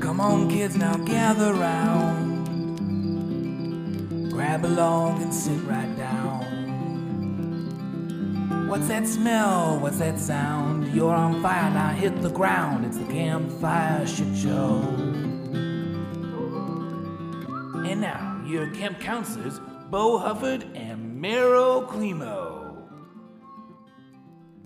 Come on, kids, now gather round. Grab along and sit right down. What's that smell? What's that sound? You're on fire, now hit the ground. It's the campfire shit show. And now, your camp counselors, Bo Hufford and Meryl Climo.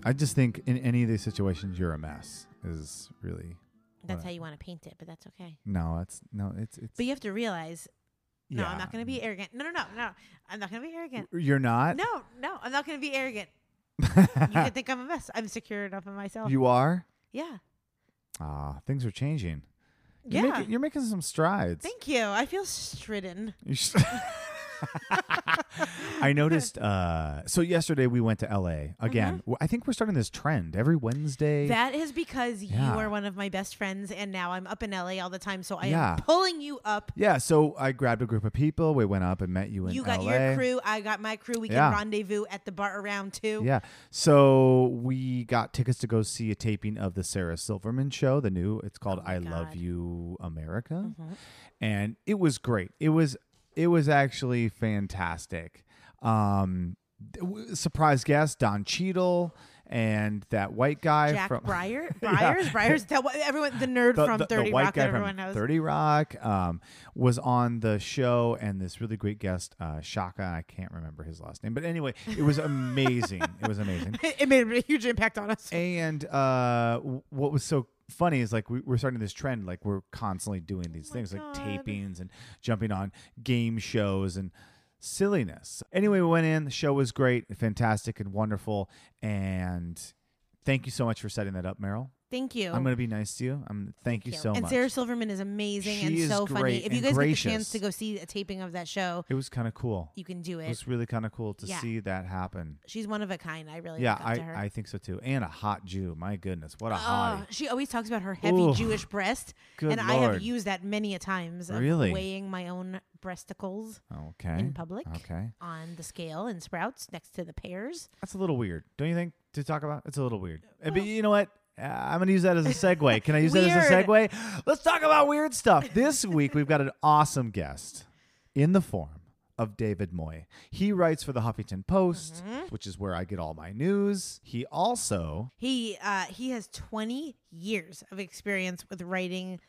I just think in any of these situations, you're a mess. Is really That's how you want to paint it, but that's okay. no, it's no, it's it's. But you have to realize, no, I'm not going to be arrogant. No, no, no, no. I'm not going to be arrogant. You're not. No, no, I'm not going to be arrogant. you can think I'm a mess. I'm secure enough in myself. You are. Yeah. Ah, things are changing. You're Yeah. making, you're making some strides. Thank you. I feel stridden. I noticed. Uh, so yesterday we went to L.A. again. I think we're starting this trend every Wednesday. Mm-hmm. That is because Yeah. you are one of my best friends, and now I'm up in LA all the time. So I Yeah. am pulling you up. yeah. So I grabbed a group of people. We went up and met you in You got LA. your crew. I got my crew. We can Yeah. rendezvous at the bar around two. Yeah. So we got tickets to go see a taping of the Sarah Silverman show, the new. It's called Oh I Love You America. Mm-hmm. And it was great. It was it was actually fantastic. Um surprise guest Don Cheadle and that white guy Jack from Breyer, Yeah. Briars, Briars. That everyone, the nerd the, from the- the Thirty white Rock, that everyone knows. 30 Rock um, was on the show, and this really great guest, uh, Shaka. I can't remember his last name, but anyway, it was amazing. it was amazing. it made a huge impact on us. And uh, what was so funny is like we, we're starting this trend, like we're constantly doing these oh things, like tapings and jumping on game shows and silliness. Anyway, we went in. The show was great, fantastic, and wonderful. And thank you so much for setting that up, Meryl. Thank you. I'm going to be nice to you. I'm thank you so and much. And Sarah Silverman is amazing She and is so funny. If you and guys get the chance to go see a taping of that show, it was kind of cool. you can do It it. was really kind of cool to Yeah. see that happen. She's one of a kind. I really yeah, I. I think so too. And a hot Jew. My goodness, what a Oh, hottie. she always talks about her heavy Ooh. Jewish breast, and I have used that many a times. Of Really? weighing my own breasticles Okay. in public Okay. on the scale in Sprouts next to the pears. That's a little weird, don't you think? To talk about, it's a little weird. Uh, but you know what? Uh, I'm going to use that as a segue. Can I use that as a segue? Let's talk about weird stuff. This week we've got an awesome guest in the form of David Moye. He writes for the Huffington Post, Mm-hmm. which is where I get all my news. He also He uh, he has 20 years of experience with writing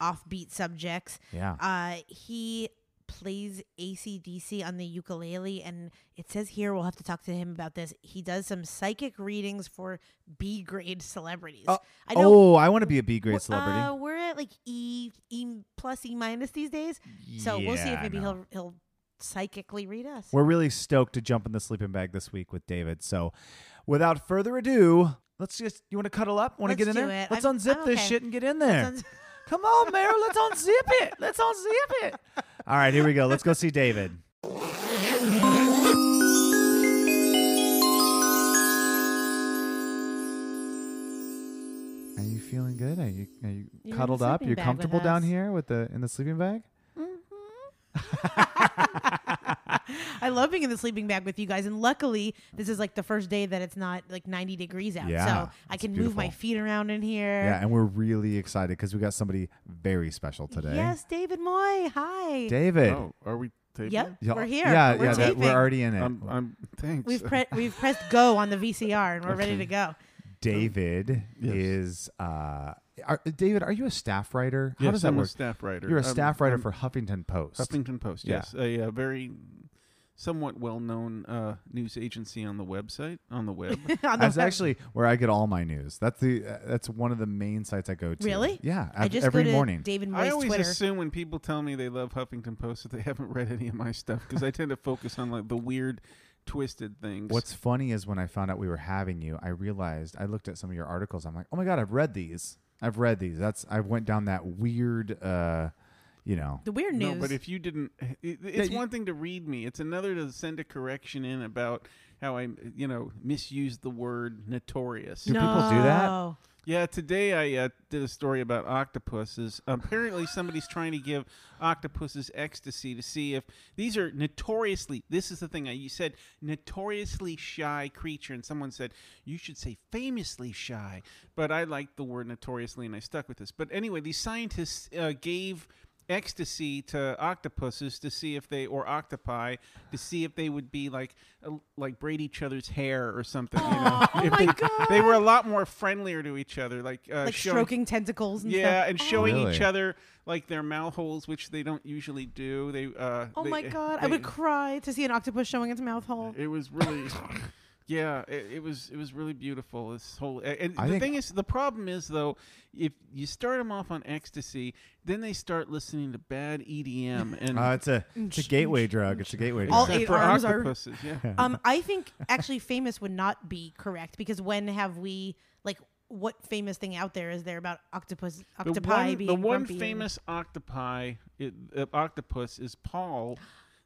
offbeat subjects. Yeah. Uh, he plays ACDC on the ukulele, and it says here we'll have to talk to him about this. He does some psychic readings for B grade celebrities. Uh, I know. oh, I want to be a B grade celebrity. Uh, we're at like E E plus E minus these days, so we'll see if maybe he'll he'll psychically read us. We're really stoked to jump in the sleeping bag this week with David. So, without further ado, let's just you want to cuddle up? Want to get in there? it. Let's I'm- unzip I'm this shit and get in there. Come on, Meryl, let's unzip it. Let's unzip it. All right, here we go. Let's go see David. Are you feeling good? Are you are you You're in the cuddled up? sleeping You're bag with comfortable down us. here with the in the sleeping bag? Mm-hmm. I love being in the sleeping bag with you guys, and luckily this is like the first day that it's not like 90 degrees out, Yeah, so I it's can move my feet around in here. Yeah, and we're really excited because we got somebody very special today. Yes, David Moye. Hi. David. Oh, are we taping? Yep, Yeah, we're here. Yeah, we're yeah, that, we're already in it. I'm, I'm thanks. We've pre- we've pressed go on the VCR, and we're ready to go. David Yes. is uh are, David, are you a staff writer? How yes, does that I'm work? a staff writer. You're a I'm- staff writer I'm for Huffington Post. Huffington Post. Yeah. Yes, a, uh very somewhat well-known uh, news agency on the website on the web. On the That's web- actually where I get all my news. That's the uh, that's one of the main sites I go to. Really? Yeah, I ev- just every go to morning. David I always Twitter. assume when people tell me they love Huffington Post that they haven't read any of my stuff because I tend to focus on like the weird, twisted things. What's funny is when I found out we were having you, I realized I looked at some of your articles. I'm like, oh my god, I've read these. I've read these. That's I went down that weird, uh, you know. the weird news. No, but if you didn't, it, it's you- one thing to read me. It's another to send a correction in about how I, you know, misused the word notorious. Do people do that? Yeah, today I uh, did a story about octopuses. Apparently, somebody's trying to give octopuses ecstasy to see if these are notoriously. This is the thing I you said notoriously shy creature, and someone said you should say famously shy. But I liked the word notoriously, and I stuck with this. But anyway, these scientists uh, gave ecstasy to octopuses to see if they or octopi to see if they would be like uh, like braid each other's hair or something you know Oh if my they, God. they were a lot more friendlier to each other like uh, like showing, stroking tentacles and yeah stuff. and showing each Really? other like their mouth holes which they don't usually do they uh Oh they- my god, I would cry to see an octopus showing its mouth hole. it was really yeah it, it was it was really beautiful this whole and I the thing is the problem is though if you start them off on ecstasy then they start listening to bad edm and Uh, it's a it's a gateway drug. It's a gateway All drug. eight for arms are- octopuses yeah Um, I think actually famous would not be correct because when have we like what famous thing out there is there about octopus the octopi one, being the one grumpy and- famous octopi it, uh, octopus is paul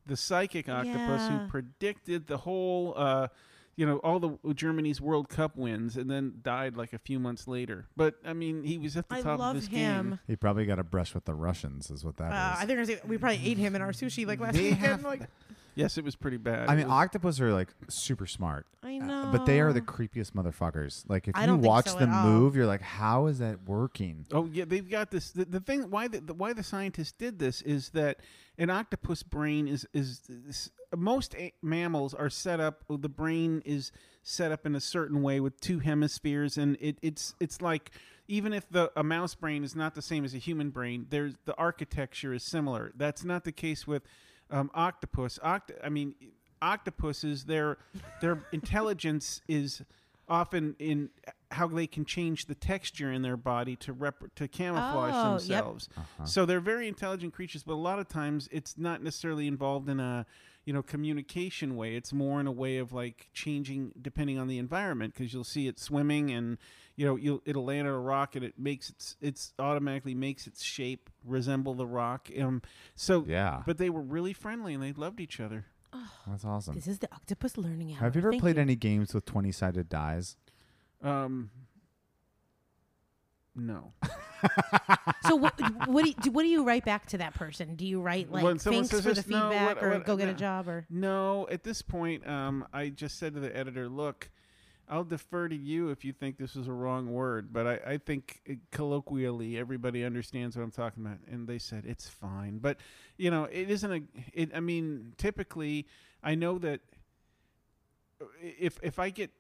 the psychic octopus Yeah. who predicted the whole uh you know all the Germany's World Cup wins, and then died like a few months later. But I mean, he was at the I top love of his him. game. He probably got a brush with the Russians, is what that is. Uh, I think I was gonna say- we probably ate him in our sushi like last They weekend. have- like Yes, it was pretty bad. I It mean, was- octopus are like super smart, I uh, know, but they are the creepiest motherfuckers. Like if I you don't think watch so at them all. move, you're like, how is that working? Oh yeah, they've got this. The, the thing why the, the why the scientists did this is that an octopus brain is is, is most a- mammals are set up. The brain is set up in a certain way with two hemispheres, and it, it's it's like even if the a mouse brain is not the same as a human brain, there's the architecture is similar. That's not the case with um, octopus. Oct- I mean, octopuses their their intelligence is often in how they can change the texture in their body to rep- to camouflage Oh, yep. themselves. So they're very intelligent creatures, but a lot of times it's not necessarily involved in a you know communication way. It's more in a way of like changing depending on the environment because you'll see it swimming and you know you'll it'll land on a rock and it makes its it's automatically makes its shape resemble the rock. Um, so Yeah, but they were really friendly and they loved each other. that's awesome. This is the octopus learning hour. Have you ever Thank played you. any games with twenty sided dies? Um, no. So what? what do you, do- what do you write back to that person? Do you write like When thanks for the this, no, feedback what- or what- go get a job or? No, at this point, um, I just said to the editor, "Look, I'll defer to you if you think this is a wrong word, but I, I think uh, colloquially everybody understands what I'm talking about." And they said it's fine, but you know, it isn't a. It, I mean, typically, I know that uh, if if I get.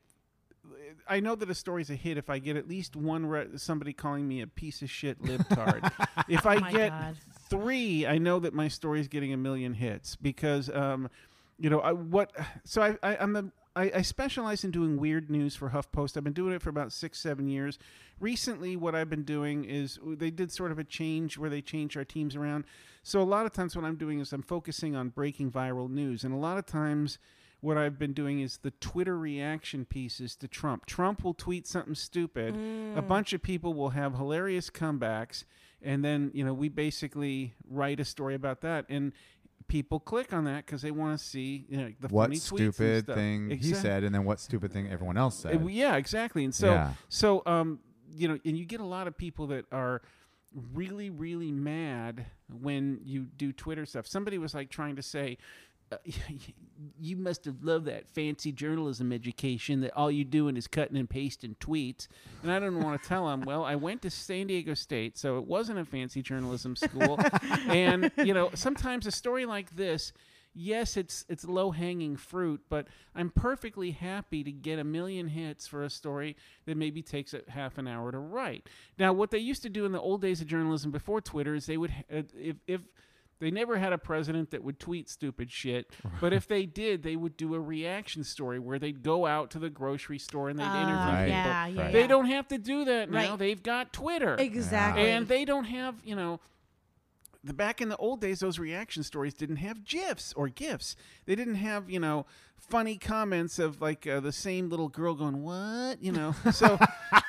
I know that a story's a hit if I get at least one re- somebody calling me a piece of shit libtard. if I Oh get God. three, I know that my story's getting a million hits because, um, you know, I, what. So I, I, I'm the. I, I specialize in doing weird news for HuffPost. I've been doing it for about six, seven years. Recently, what I've been doing is they did sort of a change where they changed our teams around. So a lot of times, what I'm doing is I'm focusing on breaking viral news, and a lot of times, what I've been doing is the Twitter reaction pieces to Trump. Trump will tweet something stupid. A mm. bunch of people will have hilarious comebacks, and then you know we basically write a story about that, and people click on that because they want to see you know the What funny tweets and stupid thing he said, and then what stupid thing everyone else said. uh, Yeah, exactly. And so, Yeah. so um, you know, and you get a lot of people that are really, really mad when you do Twitter stuff. Somebody was like trying to say, you must have loved that fancy journalism education that all you doing is cutting and pasting tweets. And I don't want to tell him, well, I went to San Diego State, so it wasn't a fancy journalism school. and, you know, sometimes a story like this, yes, it's it's low hanging fruit, but I'm perfectly happy to get a million hits for a story that maybe takes a half an hour to write. Now, what they used to do in the old days of journalism before Twitter is they would, uh, if if they never had a president that would tweet stupid shit, but if they did, they would do a reaction story where they'd go out to the grocery store and they'd Ah, interview Right. people. yeah, yeah, They yeah. don't have to do that now. Right. They've got Twitter. exactly. And they don't have, you know, the back in the old days, those reaction stories didn't have gifs or gifs. They didn't have, you know, funny comments of like uh, the same little girl going, "What?" You know. So,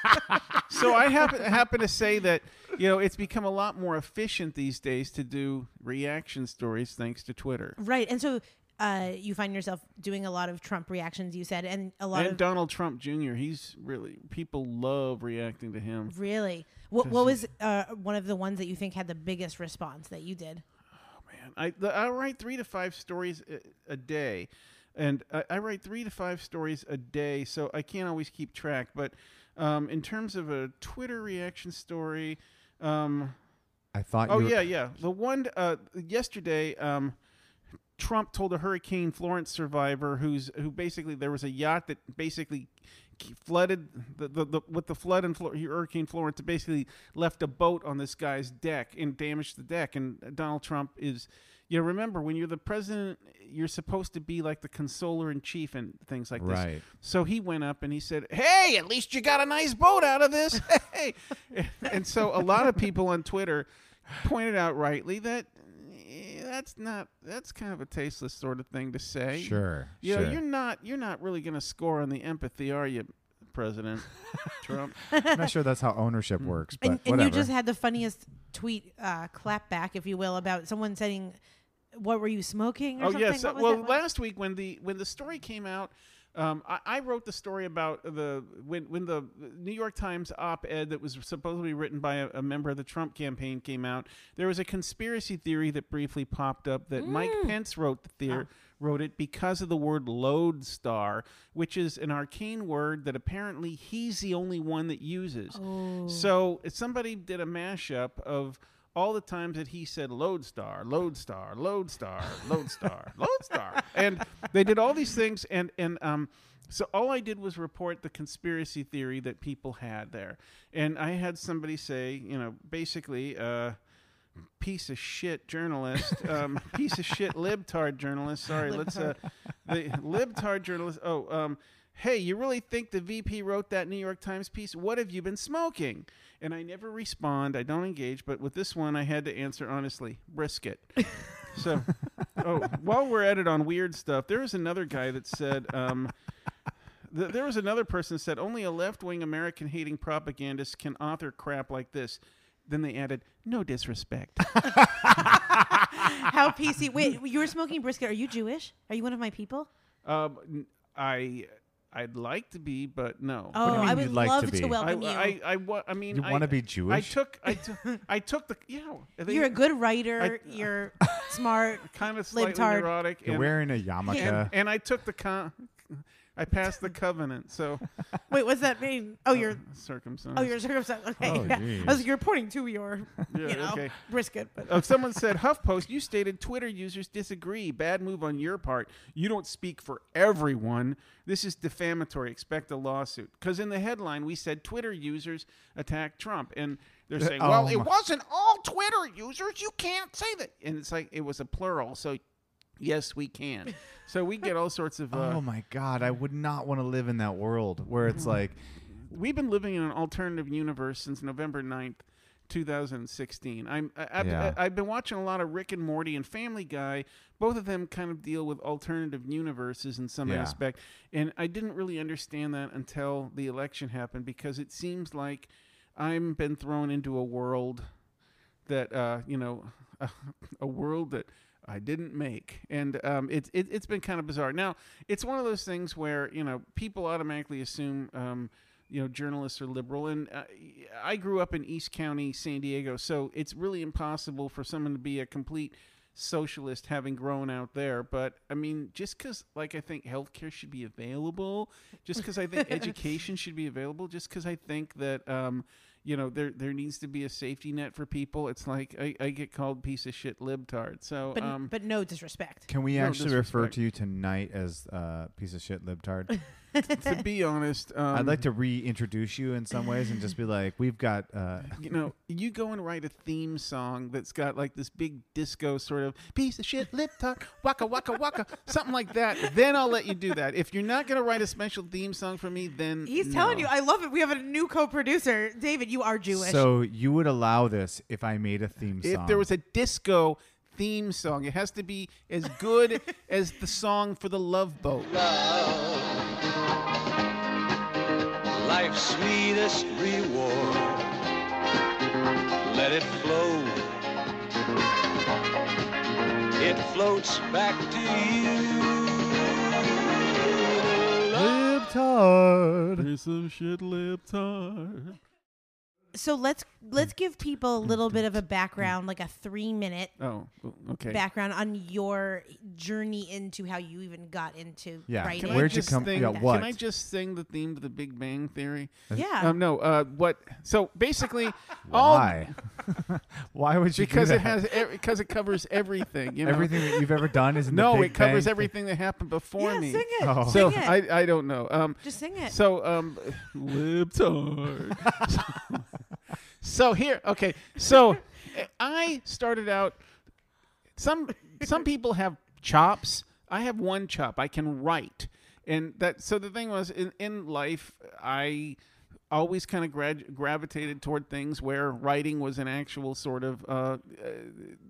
so I happen happen to say that, you know, it's become a lot more efficient these days to do reaction stories thanks to Twitter. right. And so uh, you find yourself doing a lot of Trump reactions. You said, and a lot And of Donald Trump Jr. He's really people love reacting to him. really. What what was uh, one of the ones that you think had the biggest response that you did? Oh man. I the, I write three to five stories a, a day, and I, I write three to five stories a day, so I can't always keep track. But um, in terms of a Twitter reaction story, um, I thought. oh yeah, yeah, the one uh, yesterday. Um, Trump told a Hurricane Florence survivor who's who basically there was a yacht that basically flooded the, the, the with the flood in Flor- Hurricane Florence basically left a boat on this guy's deck and damaged the deck and Donald Trump is you know remember when you're the president you're supposed to be like the consoler in chief and things like this Right. so he went up and he said, "Hey, at least you got a nice boat out of this." Hey, and so a lot of people on Twitter pointed out rightly that eh, that's not that's kind of a tasteless sort of thing to say. Sure. You sure. know, you're not you're not really going to score on the empathy, are you, President Trump? I'm not sure that's how ownership works, but And, and whatever. you just had the funniest tweet uh, clap back, if you will, about someone saying, "What were you smoking?" Or oh something? yes. What was well, that one? last week when the when the story came out, um, I, I wrote the story about the when when the New York Times op-ed that was supposedly written by a, a member of the Trump campaign came out. There was a conspiracy theory that briefly popped up that Mike Mm. Pence wrote the Oh. theory. Wrote it because of the word lodestar, which is an arcane word that apparently he's the only one that uses. Oh. So somebody did a mashup of all the times that he said lodestar, lodestar, lodestar, lodestar, lodestar, and they did all these things, and and um, so all I did was report the conspiracy theory that people had there, and I had somebody say, you know, basically, uh, piece of shit journalist, um, piece of shit libtard journalist. Sorry, let's uh, the libtard journalist. Oh, um, hey, you really think the VP wrote that New York Times piece? What have you been smoking? And I never respond. I don't engage. But with this one, I had to answer honestly, brisket. so, oh, while we're at it on weird stuff, there was another guy that said. Um, th- there was another person that said only a left-wing American-hating propagandist can author crap like this. Then they added, "No disrespect." How PC? Wait, you were smoking brisket. Are you Jewish? Are you one of my people? Um, n- I I'd like to be, but no. Oh, do you mean I would you'd like love to, be? I, welcome you. I, I, wa- I mean, You I- wanna be I Jewish? took, I took, I took the, yeah. they- You're a good writer. I- you're smart. kind of slightly libtard. neurotic, You're and, wearing a yarmulke. and, and I took the con, I passed the covenant, so Wait, what's that mean? Oh, you're circumcised. oh, you're circumcised. Okay, Oh, yeah. I was, you're pointing to your Yeah, you know okay. brisket, but Uh, someone said, HuffPost, you stated Twitter users disagree. Bad move on your part. You don't speak for everyone. This is defamatory. Expect a lawsuit. Because in the headline, we said Twitter users attack Trump. And they're saying, well, oh it my- wasn't all Twitter users. You can't say that. And it's like, it was a plural. So, yes, we can. So we get all sorts of. Uh, oh my god, I would not want to live in that world where it's like we've been living in an alternative universe since November 9th, 2016. I'm I, I've, Yeah. I've been watching a lot of Rick and Morty and Family Guy. Both of them kind of deal with alternative universes in some Yeah. aspect, and I didn't really understand that until the election happened because it seems like I'm been thrown into a world that uh, you know a world that I didn't make, and um, it's it, it's been kind of bizarre. Now it's one of those things where you know people automatically assume um, you know journalists are liberal, and uh, I grew up in East County, San Diego, so it's really impossible for someone to be a complete socialist having grown out there. But I mean, just because like I think healthcare should be available, just because I think education should be available, just because I think that um, you know there there needs to be a safety net for people. It's like I, I get called piece of shit libtard. So But um, but no disrespect. Can we No actually refer to you tonight as uh, piece of shit libtard? to be honest, um, I'd like to reintroduce you in some ways and just be like, we've got. Uh, you know, you go and write a theme song that's got like this big disco sort of piece of shit lip talk, waka waka waka, something like that. Then I'll let you do that. If you're not gonna write a special theme song for me, then He's telling you, I love it. We have a new co-producer, David. You are Jewish. so you would allow this if I made a theme song? if there was a disco theme song, it has to be as good as the song for the Love Boat. Life's sweetest reward. Let it flow. It floats back to you. libtard. Piece of shit libtard. So let's let's give people a little bit of a background, like a three minute Oh, okay. background on your journey into how you even got into Yeah, writing. Can Where'd I you just come- Sing, yeah, what? Can I just sing the theme to the Big Bang Theory? yeah. Um, no. Uh, what? So basically, all Why? Why would you? do because it that? has because it covers everything. You know? everything that you've ever done is in the No, Big it covers Bang? everything that happened before yeah, me. sing it. Oh. So sing it. I I don't know. Um, Just sing it. so um, libtard. So here, okay. So I started out. Some some people have chops. I have one chop. I can write, and that. So the thing was, in in life, I always kind of grad- gravitated toward things where writing was an actual sort of, uh, uh,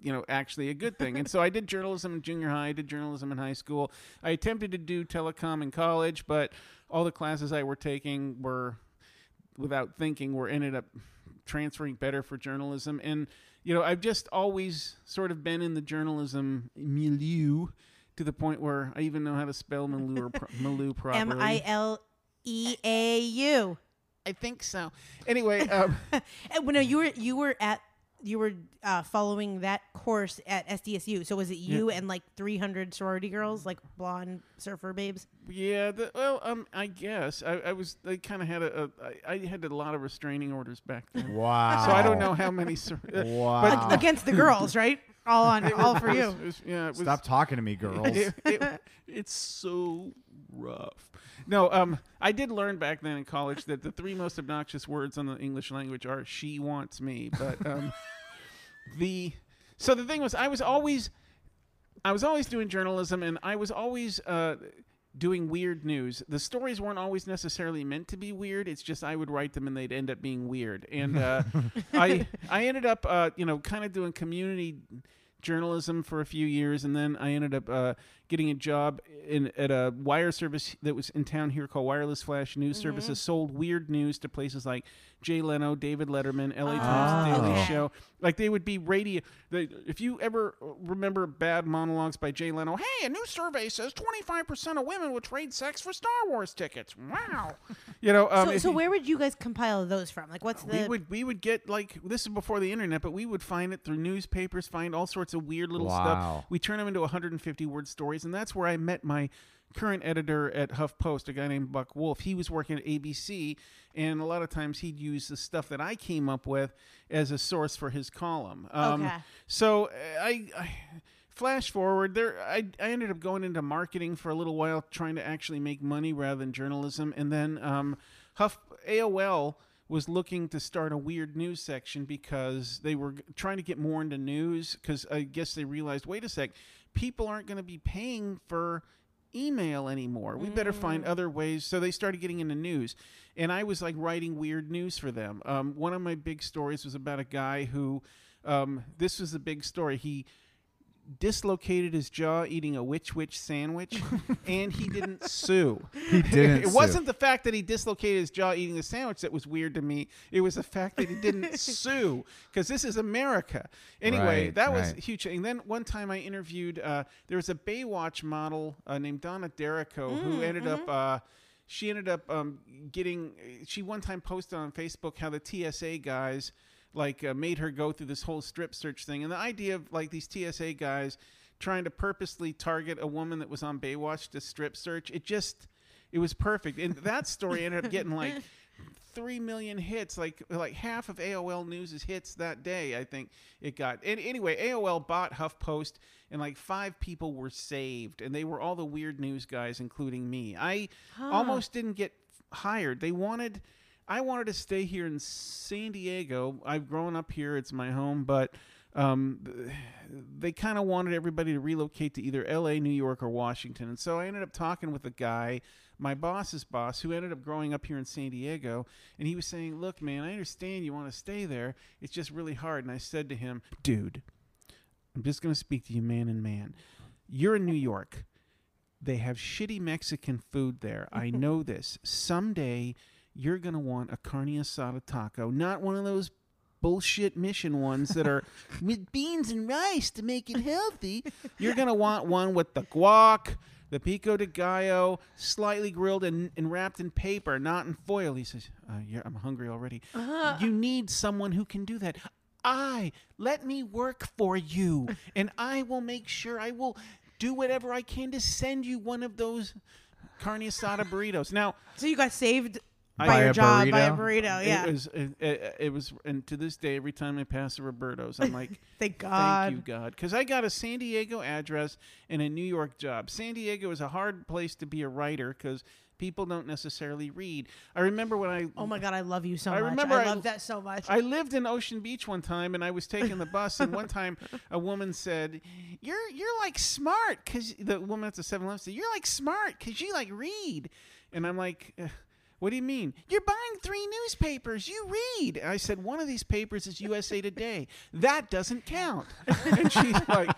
you know, actually a good thing. And so I did journalism in junior high, I did journalism in high school. I attempted to do telecom in college, but all the classes I were taking were, without thinking, were ended up transferring better for journalism. And, you know, I've just always sort of been in the journalism milieu to the point where I even know how to spell milieu, pro- milieu properly. M I L E A U. I think so. Anyway, um, no, you were you were at you were uh, following that course at SDSU. So was it you and like 300 sorority girls, like blonde surfer babes? yeah. The, well, um, I guess I, I was. They kind of had a. a I, I had a lot of restraining orders back then. Wow. So I don't know how many. Sor- Wow. Against the girls, right? All on all for it you. was- it was- yeah. It was, Stop talking to me, girls. it- it- it's so rough. No, um, I did learn back then in college that the three most obnoxious words on the English language are "she wants me," but um, the so the thing was, I was always, I was always doing journalism, and I was always uh, doing weird news. The stories weren't always necessarily meant to be weird. It's just I would write them, and they'd end up being weird. And uh, I, I ended up, uh, you know, kind of doing community journalism for a few years, and then I ended up uh, getting a job in at a wire service that was in town here called Wireless Flash News Services. Sold weird news to places like Jay Leno, David Letterman, L.A. Times, Oh. Daily Show. Like they would be radio. They, if you ever remember bad monologues by Jay Leno, hey, a new survey says 25% of women would trade sex for Star Wars tickets. Wow. you know, um, so, so where would you guys compile those from? Like, what's the? we would we would get like this is before the internet, but we would find it through newspapers, find all sorts of weird little Wow. stuff. We turn them into a 150 word stories, and that's where I met my current editor at HuffPost, a guy named Buck Wolf. He was working at ABC, and a lot of times he'd use the stuff that I came up with as a source for his column. Um, Okay. So I. I Flash forward, there I, I ended up going into marketing for a little while, trying to actually make money rather than journalism, and then um, Huff AOL was looking to start a weird news section because they were trying to get more into news because I guess they realized, wait a sec, people aren't going to be paying for email anymore. We better find other ways. So they started getting into news, and I was like writing weird news for them. Um, one of my big stories was about a guy who, um, this was a big story. He dislocated his jaw eating a witch witch sandwich, and he didn't sue. He didn't it sue. wasn't the fact that he dislocated his jaw eating the sandwich that was weird to me. It was the fact that he didn't sue because this is America. Anyway, Right, that was right. huge. And then one time I interviewed, uh, there was a Baywatch model uh, named Donna D'Errico who ended up. Uh, she ended up um, getting. She one time posted on Facebook how the TSA guys like uh, made her go through this whole strip search thing. And the idea of like these TSA guys trying to purposely target a woman that was on Baywatch to strip search, it just it was perfect. And that story ended up getting like three million hits, like like half of AOL News's hits that day. I think it got. And anyway, AOL bought HuffPost, and like five people were saved, and they were all the weird news guys, including me. I almost didn't get hired. They wanted. I wanted to stay here in San Diego. I've grown up here; it's my home, but. Um, they kind of wanted everybody to relocate to either L.A., New York, or Washington, and so I ended up talking with a guy my boss's boss, who ended up growing up here in San Diego, and he was saying, "Look, man, I understand you want to stay there. It's just really hard." And I said to him, "Dude, I'm just going to speak to you man and man. You're in New York. They have shitty Mexican food there. I know this. Someday you're going to want a carne asada taco, not one of those bullshit mission ones that are with beans and rice to make it healthy. You're going to want one with the guac, the pico de gallo, slightly grilled and, and wrapped in paper, not in foil. He says, uh, yeah, I'm hungry already. You need someone who can do that. I let me work for you, and I will make sure I will do whatever I can to send you one of those carne asada burritos. Now, So you got saved I- by By your a job by a burrito? burrito. Yeah. it was it, it, it was, and to this day, every time I pass a Roberto's, I'm like, Thank God. Thank you, God. Because I got a San Diego address and a New York job. San Diego is a hard place to be a writer because people don't necessarily read. I remember when I Oh my God, I love you so I much. remember I I- love that so much. I lived in Ocean Beach one time, and I was taking the bus, and one time a woman said, "You're you're like smart," because the woman at the 7-Eleven said, "You're like smart because you like read," and I'm like. "Uh, What do you mean? You're buying three newspapers. You read. I said, one of these papers is USA Today. That doesn't count. And she's like,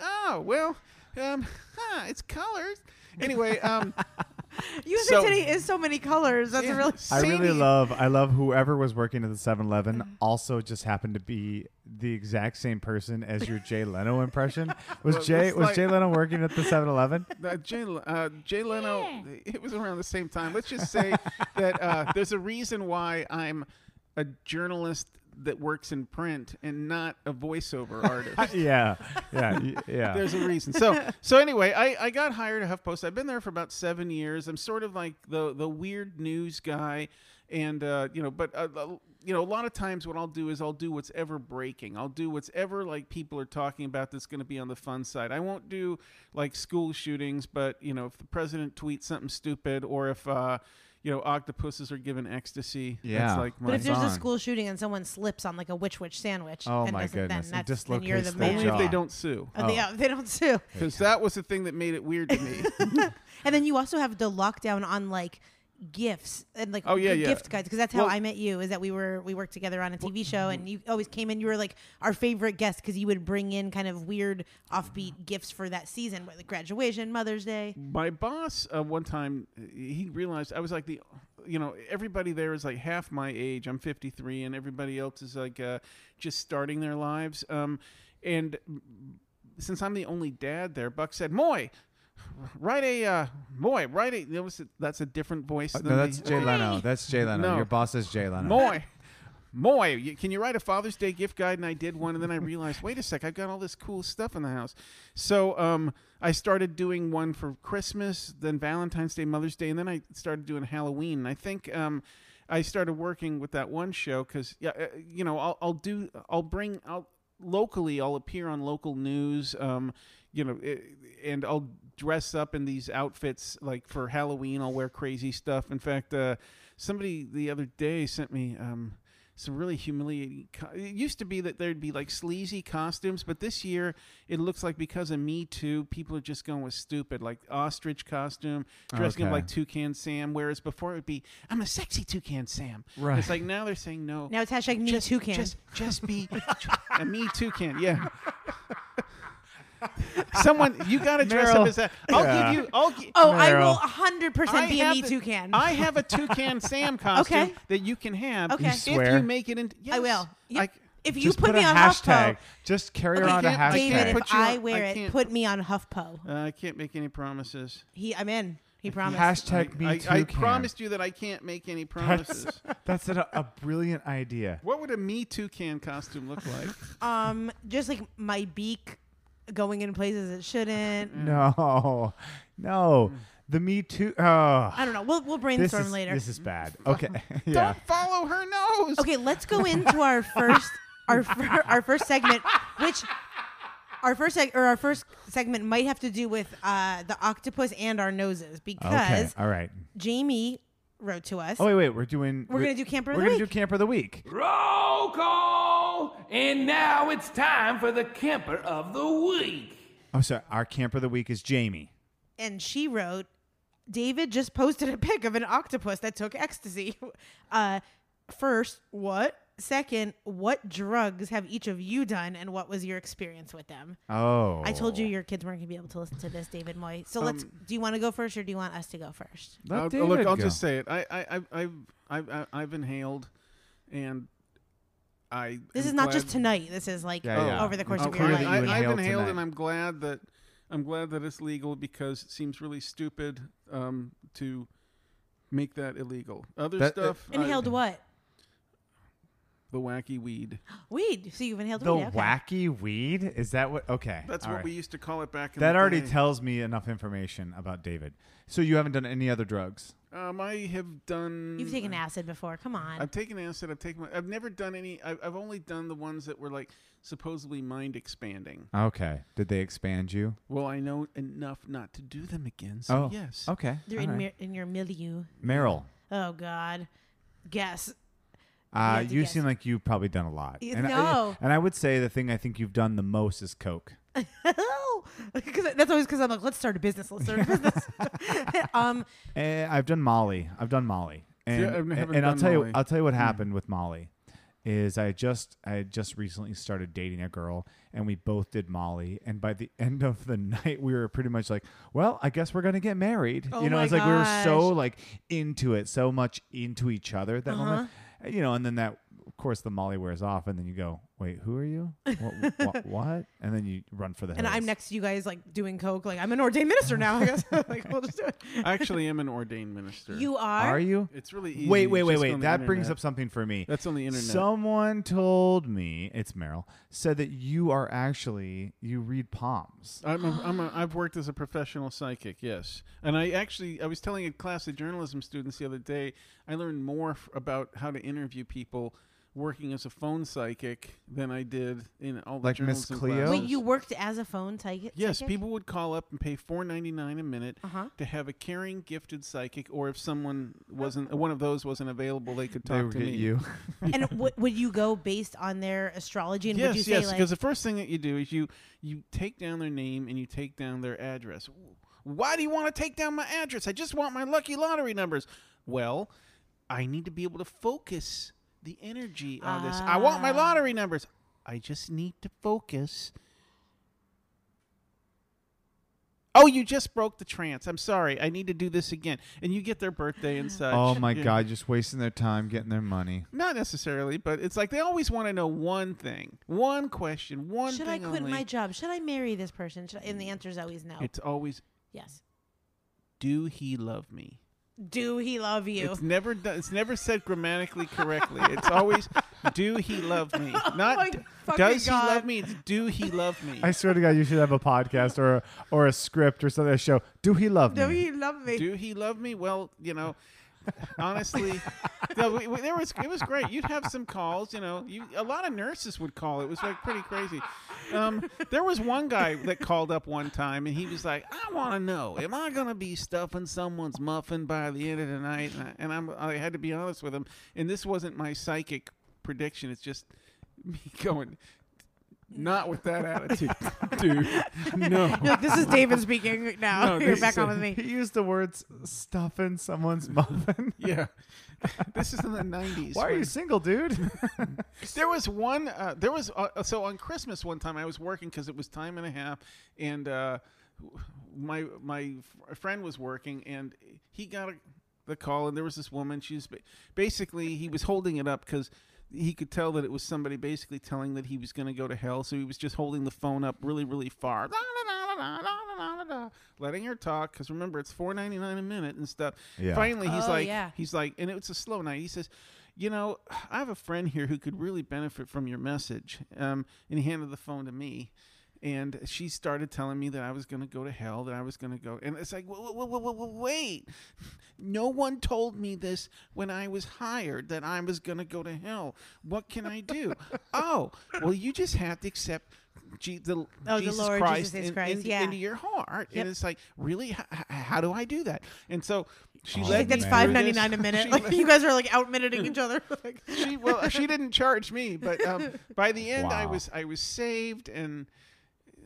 oh, well, um, huh, it's colored. Anyway, um, USA so- Today is so many colors. That's yeah, a really. I really love I love whoever was working at the 7-Eleven also just happened to be the exact same person as your Jay Leno impression. Was Well, Jay was like- Jay Leno working at the 7-Eleven? Uh, Jay, uh, Jay Leno, it was around the same time. Let's just say that uh, there's a reason why I'm a journalist that works in print and not a voiceover artist. yeah. Yeah. Yeah. There's a reason. So so anyway, I, I got hired at HuffPost. I've been there for about seven years. I'm sort of like the the weird news guy, and uh, you know, but uh, uh, you know, a lot of times what I'll do is I'll do what's ever breaking. I'll do what's ever like people are talking about that's going to be on the fun side. I won't do like school shootings, but you know, if the president tweets something stupid or if uh, you know, octopuses are given ecstasy. Yeah. that's like my But if there's a on. school shooting and someone slips on like a witch witch sandwich, Oh and my doesn't- goodness, then that's then you're the dislocates their man. only if they jaw. don't sue. Uh, they, Oh. they don't sue. Because that was the thing that made it weird to me. And then you also have the lockdown on like gifts and like Oh, yeah, yeah. gift guides because that's how Well- I met you is that we were we worked together on a TV show and you always came in you were like our favorite guest because you would bring in kind of weird offbeat gifts for that season like graduation Mother's Day my boss uh, one time he realized I was like the you know everybody there is like half my age I'm 53 and everybody else is like uh, just starting their lives um, and since I'm the only dad there Buck said Moye write a uh, Moye write a that was a, that's a different voice Uh, than no, that's the, Jay Leno. That's Jay Leno. No. Your boss is Jay Leno. Moye Moye, you- can you write a Father's Day gift guide? And I did one, and then I realized, wait a sec, I've got all this cool stuff in the house. So um, I started doing one for Christmas, then Valentine's Day, Mother's Day, and then I started doing Halloween. And I think um, I started working with that one show because, yeah, uh, you know, I'll, I'll do, I'll bring, I'll locally, I'll appear on local news, um, you know, eh, and I'll dress up in these outfits like for Halloween. I'll wear crazy stuff. In fact, uh, somebody the other day sent me. Um, some really humiliating. Co- it used to be that there'd be like sleazy costumes, but this year it looks like because of Me Too, people are just going with stupid, like ostrich costume, dressing up like Toucan Sam. Whereas before it would be, I'm a sexy Toucan Sam. Right. It's like now they're saying no. now it's hashtag me just, too can Just, just be a Me too Toucan. Yeah. Someone, you got to dress up as that. I'll Yeah. give you. I'll gi- oh I Meryl. will 100% be a have me the- too can I have a toucan Sam costume Okay. that you can have Okay. You if swear? you make it into. Yes, I will You- I- if you Just put, put, me a on hashtag. HuffPo Just carry okay, around a hashtag. David if Put you I wear I it can't- put me on HuffPo uh, I can't make any promises. he I'm in He promised. Hashtag me I, too. I Cam. promised you that I can't make any promises. That's a, a brilliant idea. what would a Me Too can costume look like? Um, just like my beak going in places it shouldn't. No, no. The Me Too. Oh, I don't know. We'll we'll this brainstorm is, later. This is bad. Okay. yeah. Don't follow her nose. Okay, let's go into our first our fir- our first segment, which our first seg- or our first segment might have to do with uh, the octopus and our noses because Okay. because All right. Jamie wrote to us. Oh wait, wait. We're doing. We're gonna do camper of We're the gonna week. do camper of the week. Roll call! And now it's time for the camper of the week. Oh, sorry. Our camper of the week is Jamie. and she wrote, David just posted a pic of an octopus that took ecstasy. Uh, first, what? Second, what drugs have each of you done, and what was your experience with them? Oh. I told you your kids weren't gonna be able to listen to this, David Moye. So let's. Um, Do you want to go first, or do you want us to go first? Let Uh, David look, I'll go. just say it. I, I, I, I've, I've, I've, I've inhaled, and I. This is not glad- just tonight. This is like Yeah, yeah. over the course It's of Okay, your life. you I, I've inhaled inhaled, tonight. and I'm glad that I'm glad that it's legal because it seems really stupid um, to make that illegal. Other That- stuff, I- Inhaled what? The wacky weed. Weed. So you've inhaled The weed. Okay. wacky weed? Is that what? Okay. That's all what right. we used to call it back in That the already day. tells me enough information about David. So you haven't done any other drugs? Um, I have done. You've taken acid before. Come on. I've taken acid. I've taken. I've never done any. I've, I've only done the ones that were like supposedly mind expanding. Okay. Did they expand you? Well, I know enough not to do them again. So oh, yes. Okay. They're all in, right. mir- in your milieu. Meryl. Oh God. Guess. Uh, have to you seem like you've probably done a lot. Y- And I- no. and I would say the thing I think you've done the most is Coke. Because that's always because I'm like, let's start a business. Let's start a business. um, Eh, I've done Molly. I've done Molly. And, I haven't and I'll tell Molly. you I'll tell you what happened with Molly is I just I just recently started dating a girl and we both did Molly and by the end of the night we were pretty much like, well, I guess we're gonna get married. Oh you know, my it's like we were so like into it, so much into each other at that moment. You know, and then that of course the Molly wears off and then you go, Wait, who are you? What, what, what? And then you run for the and I'm next to you guys like doing coke. Like I'm an ordained minister now. I guess like we'll just do it. I actually am an ordained minister. You are. Are you? It's really easy. Wait, wait, wait, wait. on the That brings up something for me. That's on the internet. Someone told me, it's Meryl, said that you are actually you read palms. I'm a, I'm a, I've worked as a professional psychic, yes. And I actually, I was telling a class of journalism students the other day, I learned more f- about how to interview people working as a phone psychic than I did in all the Like Miss journalism Cleo? classes. Wait, you worked as a phone psychic? Yes, psychic? people would call up and pay four ninety nine a minute Uh-huh. to have a caring, gifted psychic, or if someone wasn't, one of those wasn't available, they could talk They would to get me. you. and w- would you go based on their astrology? And yes, would you say yes, like, because the first thing that you do is you you take down their name and you take down their address. Why do you want to take down my address? I just want my lucky lottery numbers. Well, I need to be able to focus the energy on this. I want my Ah. lottery numbers. I just need to focus. Oh, you just broke the trance. I'm sorry. I need to do this again. And you get their birthday and such. Oh my Yeah. god, just wasting their time getting their money. Not necessarily, but it's like they always want to know one thing, one question, one should I quit only. my job? Should I marry this person? Should I? And the answer is always no. It's always, yes. do he love me? Do he love you? It's never done. It's never said grammatically correctly. It's always, do he love me? Not oh my d- fucking does he love me? It's do he love me? I swear to God, you should have a podcast or a, or a script or something. A show. Do he love Do me? Do he love me? do he love me? Well, you know, honestly, no, we, there was it was great. You'd have some calls. You know, you a lot of nurses would call. It was like pretty crazy. Um, there was one guy that called up one time, and he was like, "I want to know, am I gonna be stuffing someone's muffin by the end of the night?" And, I, and I had to be honest with him, and this wasn't my psychic prediction. It's just me going. Not with that attitude, dude. No. You're like, this is David speaking now. No, You're back is on with me. He used the words stuffing someone's muffin. Yeah. This is in the 90s. Why are when- you single, dude? There was one. Uh, there was uh, so on Christmas one time I was working because it was time and a half, and uh, my my f- friend was working, and he got a, the call, and there was this woman. She's ba- basically he was holding it up because he could tell that it was somebody basically telling that he was going to go to hell. So he was just holding the phone up really really far, letting her talk because remember it's four ninety nine a minute and stuff. Yeah. Finally, he's Oh, like, yeah. he's like, and it's a slow night. He says, "You know, I have a friend here who could really benefit from your message." Um, and he handed the phone to me. And she started telling me that I was going to go to hell, that I was going to go. And it's like, wait, wait, wait. No one told me this when I was hired that I was going to go to hell. What can I do? oh, well, you just have to accept G- the, Oh, the Jesus Lord Christ, Jesus in- Christ, into, yeah. into your heart. Yep. And it's like, really? H- h- how do I do that? And so she Oh, like, that's five ninety a minute. Like you guys are like out minuting each other. Like, she well she didn't charge me but um, by the end i was i was saved and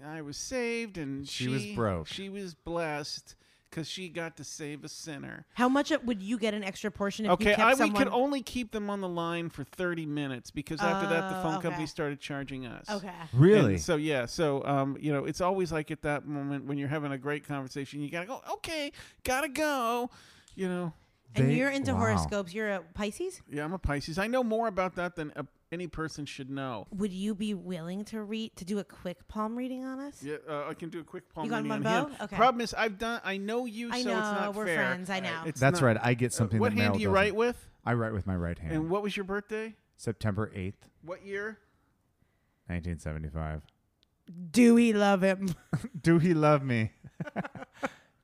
i was saved and She she, was broke. she was blessed because she got to save a sinner how much it- would you get an extra portion if you okay kept I, we could only keep them on the line for 30 minutes because after that the Oh, phone okay. company started charging us okay. Really? And so yeah, so um, you know, it's always like at that moment when you're having a great conversation, you gotta go, okay, gotta go, you know. And you're into wow. horoscopes. You're a Pisces. Yeah, I'm a Pisces. I know more about that than uh, any person should know. Would you be willing to read to do a quick palm reading on us? Yeah, uh, I can do a quick palm You got reading one on him. Okay. Problem is, I've done. I know you, I so know it's not we're fair. friends. I know. It's That's not- right. I get something. Uh, what that hand Meryl do you doesn't. write with? I write with my right hand. And what was your birthday? September eighth, What year? nineteen seventy-five. Do we love him? Do he love me?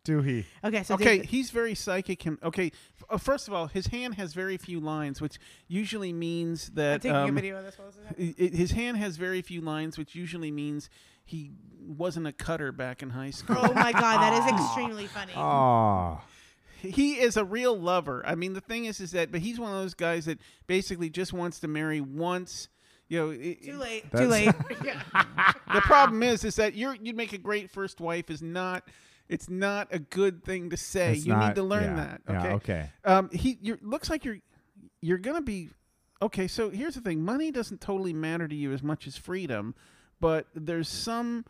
Do he? Okay, so okay, David- he's very psychic. Him. Okay, f- uh, first of all, his hand has very few lines, which usually means I'm that taking a um, video of this. What was it? i- i- his hand has very few lines, which usually means he wasn't a cutter back in high school. Oh my god, that is extremely funny. Oh, he is a real lover. I mean, the thing is, is that, but he's one of those guys that basically just wants to marry once. You know, it- Too late. Too late. the problem is, is that you're you'd make a great first wife. Is not. It's not a good thing to say. It's you not- need to learn yeah, that. yeah, Okay. okay. Um. He. You looks like you're. You're gonna be. Okay. So here's the thing. Money doesn't totally matter to you as much as freedom, but there's some.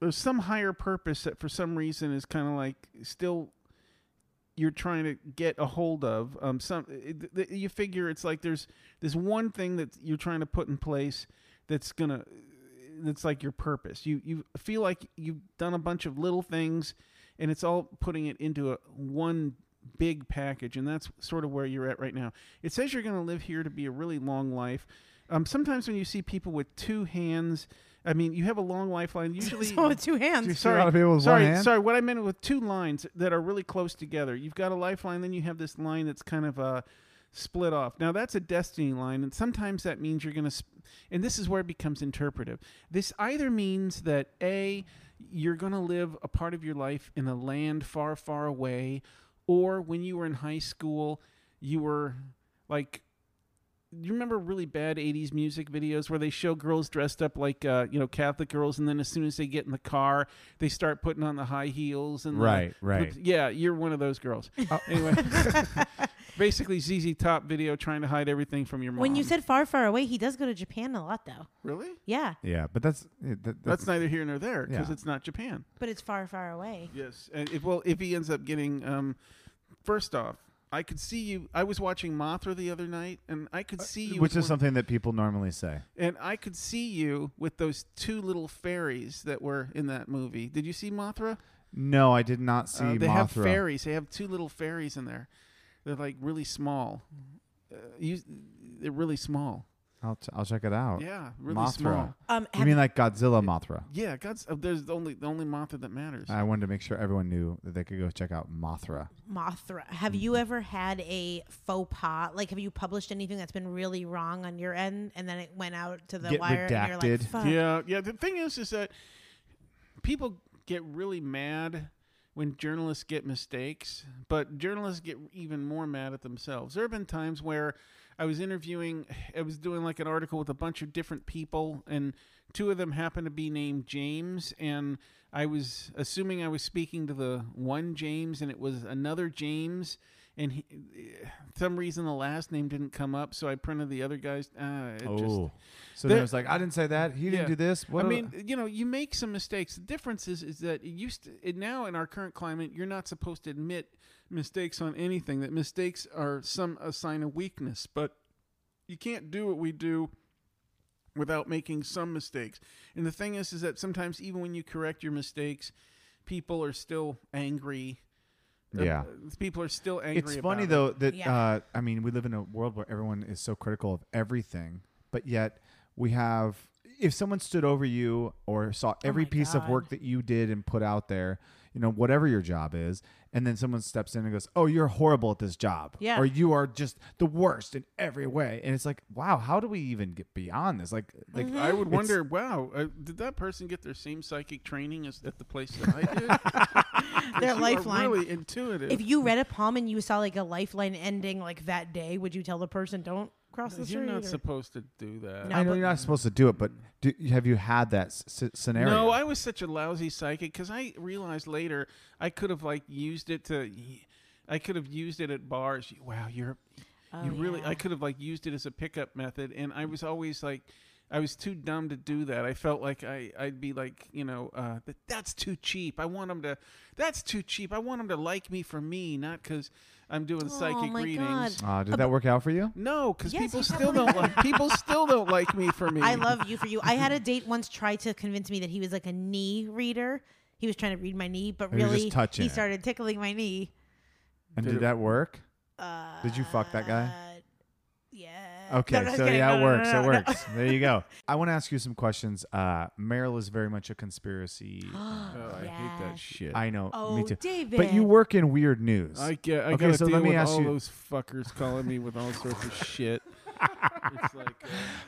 There's some higher purpose that for some reason is kind of like still you're trying to get a hold of um some it, th- you figure it's like there's this one thing that you're trying to put in place that's gonna that's like your purpose you you feel like you've done a bunch of little things and it's all putting it into a one big package and that's sort of where you're at right now it says you're going to live here to be a really long life um, sometimes when you see people with two hands i mean you have a long lifeline usually so with two hands. Sorry, lot of people with sorry, one hand? sorry. What I meant with two lines that are really close together. You've got a lifeline, then you have this line that's kind of uh, split off. Now that's a destiny line, and sometimes that means you're going to. Sp- and this is where it becomes interpretive. This either means that a you're going to live a part of your life in a land far, far away, or when you were in high school, you were like you remember really bad 80s music videos where they show girls dressed up like uh, you know catholic girls and then as soon as they get in the car they start putting on the high heels and the- Right, right. yeah you're one of those girls anyway basically zz top video trying to hide everything from your mom When you said far, far away, he does go to Japan a lot, though. really Yeah, yeah, but that's that, that's neither here nor there because Yeah. it's not japan but it's far, far away. yes and if well if he ends up getting um first off I could see you. I was watching Mothra the other night, and I could see you. Uh, which with is one- something that people normally say. And I could see you with those two little fairies that were in that movie. Did you see Mothra? No, I did not see Uh, they Mothra. have fairies. They have two little fairies in there. They're like really small. Uh, you, they're really small. I'll, ch- I'll check it out. Yeah, really Mothra. small. Um, You have- mean like Godzilla Mothra? Yeah, God's. Uh, there's the only the only Mothra that matters. I wanted to make sure everyone knew that they could go check out Mothra. Mothra. Have you ever had a faux pas? Like, have you published anything that's been really wrong on your end, and then it went out to the Get wire, and you're like, redacted. "Fuck." Yeah, yeah. The thing is, is that people get really mad when journalists get mistakes, but journalists get even more mad at themselves. There have been times where I was interviewing, I was doing like an article with a bunch of different people, and two of them happened to be named James, and I was assuming I was speaking to the one James, and it was another James. And he, some reason the last name didn't come up, so I printed the other guy's. Uh, it just, Oh, so There- then it was like, I didn't say that. He didn't do this. What I mean, you know, you make some mistakes. The difference is, is that it used to, it now in our current climate, you're not supposed to admit mistakes on anything. That mistakes are some a sign of weakness, but you can't do what we do without making some mistakes. And the thing is, is that sometimes even when you correct your mistakes, people are still angry. The- Yeah. people are still angry. It's funny about it. though that Yeah. uh, I mean we live in a world where everyone is so critical of everything, but yet we have if someone stood over you or saw every Oh my piece of work that you did and put out there, you know whatever your job is, and then someone steps in and goes, "Oh, you're horrible at this job," Yeah. or "You are just the worst in every way," and it's like, wow, how do we even get beyond this? Like, like Mm-hmm. I would wonder, wow, uh, did that person get their same psychic training as at the place that I did? Their You are lifeline. really intuitive. if you read a palm and you saw like a lifeline ending like that day, would you tell the person don't cross the You're not or- supposed to do that. No, I know but- you're not supposed to do it, but do, have you had that s- s- scenario? No, I was such a lousy psychic because I realized later I could have like used it to. I could have used it at bars. Wow, you're Oh, you really. yeah. I could have like used it as a pickup method, and I was always like. I was too dumb to do that. I felt like I, I'd be like, you know, uh, that's too cheap. I want them to, that's too cheap. I want them to like me for me, not because I'm doing psychic Oh my readings. God. Uh, did that work out for you? No, because Yes, people you still don't like people still don't like me for me. I love you for you. I had a date once try to convince me that he was like a knee reader. He was trying to read my knee, but He was just really touching he it. started tickling my knee. And Did did it- that work? Uh, Did you fuck that guy? Yeah. Okay, No, no, so kidding. yeah, it no, works. no, it no, no. works. There you go. I want to ask you some questions. Uh, Meryl is very much a conspiracy. Oh, I hate that shit. I know, Oh, me too. David. But you work in weird news. I get. I Okay, gotta so deal let me with ask all you- those fuckers calling me with all sorts of shit. it's like, uh,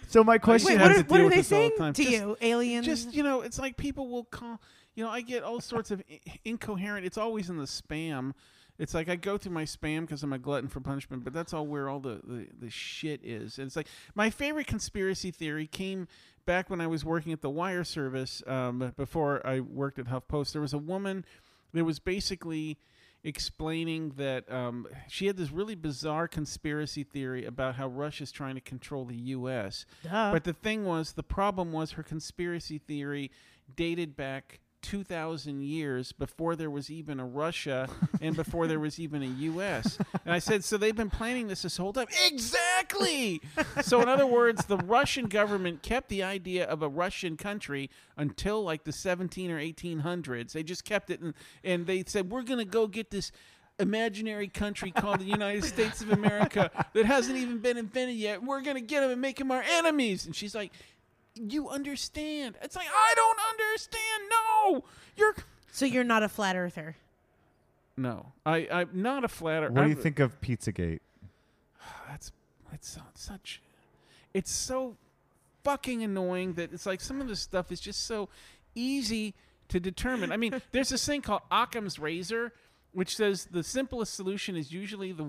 so my I question Wait, should what have are, to what are they this all the saying to Just- you? Aliens? just you know, it's like people will call. You know, I get all sorts of i- incoherent. It's always in the spam. It's like I go through my spam because I'm a glutton for punishment, but that's all where all the, the, the shit is. And it's like my favorite conspiracy theory came back when I was working at the wire service um, before I worked at HuffPost. There was a woman that was basically explaining that um, she had this really bizarre conspiracy theory about how Russia's trying to control the U.S. Duh. But the thing was, the problem was her conspiracy theory dated back 2,000 years before there was even a Russia and before there was even a U.S. And I said, so they've been planning this this whole time? Exactly! so, in other words, the Russian government kept the idea of a Russian country until like the 17 or 1800s. They just kept it, and, and they said, we're going to go get this imaginary country called the United States of America that hasn't even been invented yet. We're going to get them and make them our enemies. And she's like, you understand. It's like, I don't understand. No, you're. so you're not a flat earther. No, I, I'm not a flat earth. what do you I'm- think of Pizzagate? That's it's so- such. It's so fucking annoying that it's like some of this stuff is just so easy to determine. I mean, there's this thing called Occam's razor, which says the simplest solution is usually the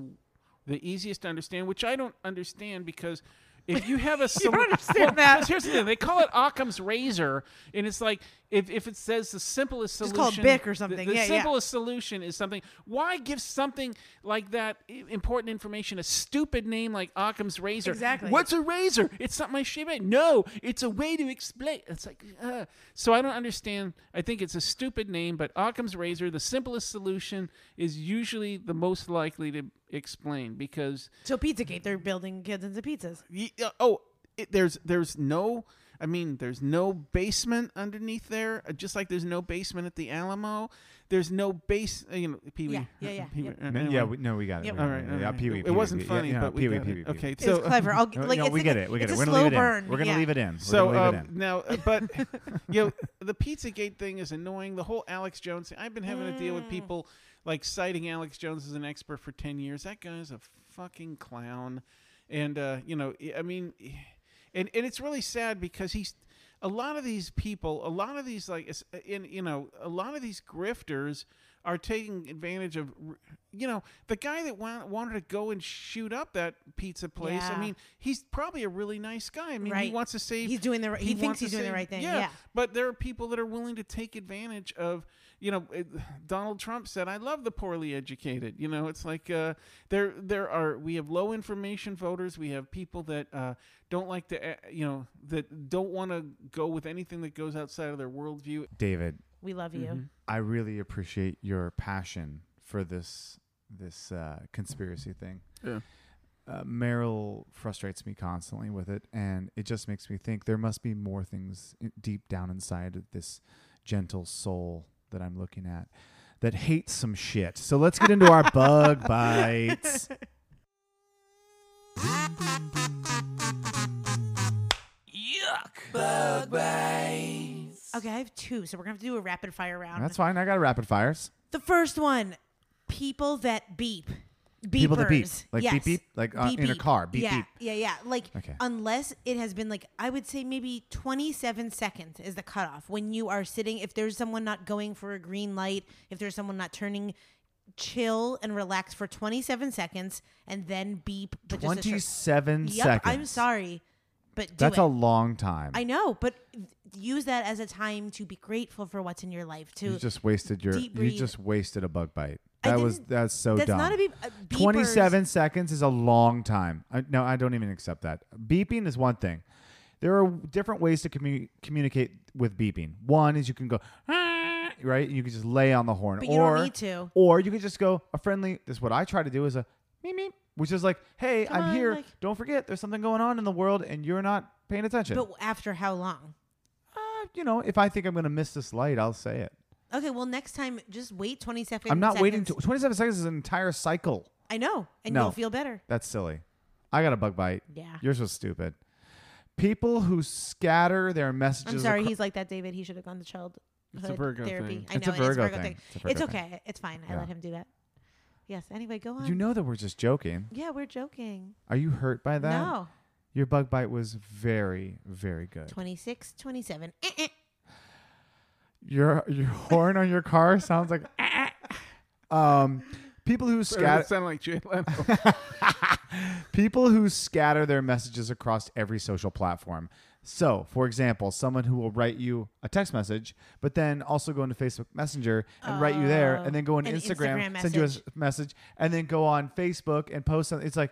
the easiest to understand, which I don't understand because if you have a you don't understand that. Here's the thing: they call it Occam's razor, and it's like if, if it says the simplest solution, call it Bic or the- something. The, Yeah, yeah. simplest solution is something. Why give something like that important information a stupid name like Occam's razor? Exactly. What's a razor? It's something I shave. No, it's a way to explain. It's like, uh. so I don't understand. I think it's a stupid name, but Occam's razor, the simplest solution, is usually the most likely to explain because So Pizzagate, they're building kids into pizzas. Uh, oh, it, there's there's no. I mean, there's no basement underneath there. uh, Just like there's no basement at the Alamo. There's no base. uh, You know, Pee Wee. Yeah, yeah, yeah, Pee-wee, yep. uh, No, anyway. yeah, we, no, we got it. Yep. We got right. it. Yeah, right. Pee-wee, It Pee-wee, wasn't Pee-wee. funny, Yeah, but we Pee-wee, got Pee-wee, it. Pee-wee. Okay, It's so uh, clever. I'll, like, no, it's we like get a- it. We get it. We're gonna leave it in. We're gonna yeah. leave it in. We're So um, it in. now, uh, but you know, the PizzaGate thing is annoying. The whole Alex Jones thing. I've been having to deal with people like citing Alex Jones as an expert for ten years. That guy's a fucking clown, and uh, you know, I mean, and and it's really sad because he's a lot of these people, a lot of these like, in you know, a lot of these grifters are taking advantage of, you know, the guy that wa- wanted to go and shoot up that pizza place. I mean, he's probably a really nice guy. I mean, he wants to save. He's doing the right- he thinks he's to doing the right thing, yeah. but there are people that are willing to take advantage of. You know, it, Donald Trump said, "I love the poorly educated." You know, it's like uh, there there are we have low information voters. We have people that uh, don't like to, uh, you know, that don't want to go with anything that goes outside of their worldview. David, We love you. Mm-hmm. I really appreciate your passion for this this uh, conspiracy thing. Yeah. Uh, Meryl frustrates me constantly with it, and it just makes me think there must be more things deep down inside of this gentle soul that I'm looking at that hates some shit. So let's get into our bug bites. Yuck! bug bites. Okay, I have two, so we're gonna have to do a rapid fire round. That's fine. I got rapid fires. The first one, people that beep. Beepers. People that beep. Like beep, yes. beep? Like, uh, in a car. Beep, yeah, beep. Yeah, yeah. Like Okay. unless it has been like I would say maybe 27 seconds is the cutoff when you are sitting. If there's someone not going for a green light, if there's someone not turning, chill and relax for 27 seconds and then beep. But just a short- 27 Yep, seconds. I'm sorry, but That's it. a long time. I know, but use that as a time to be grateful for what's in your life. To you just wasted your. You just wasted a bug bite. That was that's so that's dumb. not a beep. uh, 27 seconds is a long time. I, no, I don't even accept that. Beeping is one thing. There are different ways to commu- communicate with beeping. One is you can go, "Ah," right? You can just lay on the horn. But you or, don't need to. Or you can just go a friendly. This is what I try to do is a meep meep, which is like, hey, Come I'm on, here. like- don't forget, there's something going on in the world, and you're not paying attention. But after how long? uh, you know, if I think I'm going to miss this light, I'll say it. Okay, well next time just wait 20 seconds. I'm not waiting. To, 27 seconds is an entire cycle. I know, and No. you'll feel better. That's silly. I got a bug bite. Yeah. You're so stupid. People who scatter their messages. I'm sorry, acro- he's like that, David. He should have gone to childhood It's a Virgo therapy. thing. I It's know a it is Virgo Virgo thing. thing. It's a Virgo It's thing. okay. It's fine. I Yeah. let him do that. Yes. Anyway, go on. You know that we're just joking. yeah, we're joking. Are you hurt by that? No. Your bug bite was very, very good. 26, 27. Eh, eh. Your your horn on your car sounds like. um, people who It scatter sounded like Jay Leno. people who scatter their messages across every social platform. So, for example, someone who will write you a text message, but then also go into Facebook Messenger and write you there, and then go on oh, Instagram, Instagram send you a message, and then go on Facebook and post something. It's like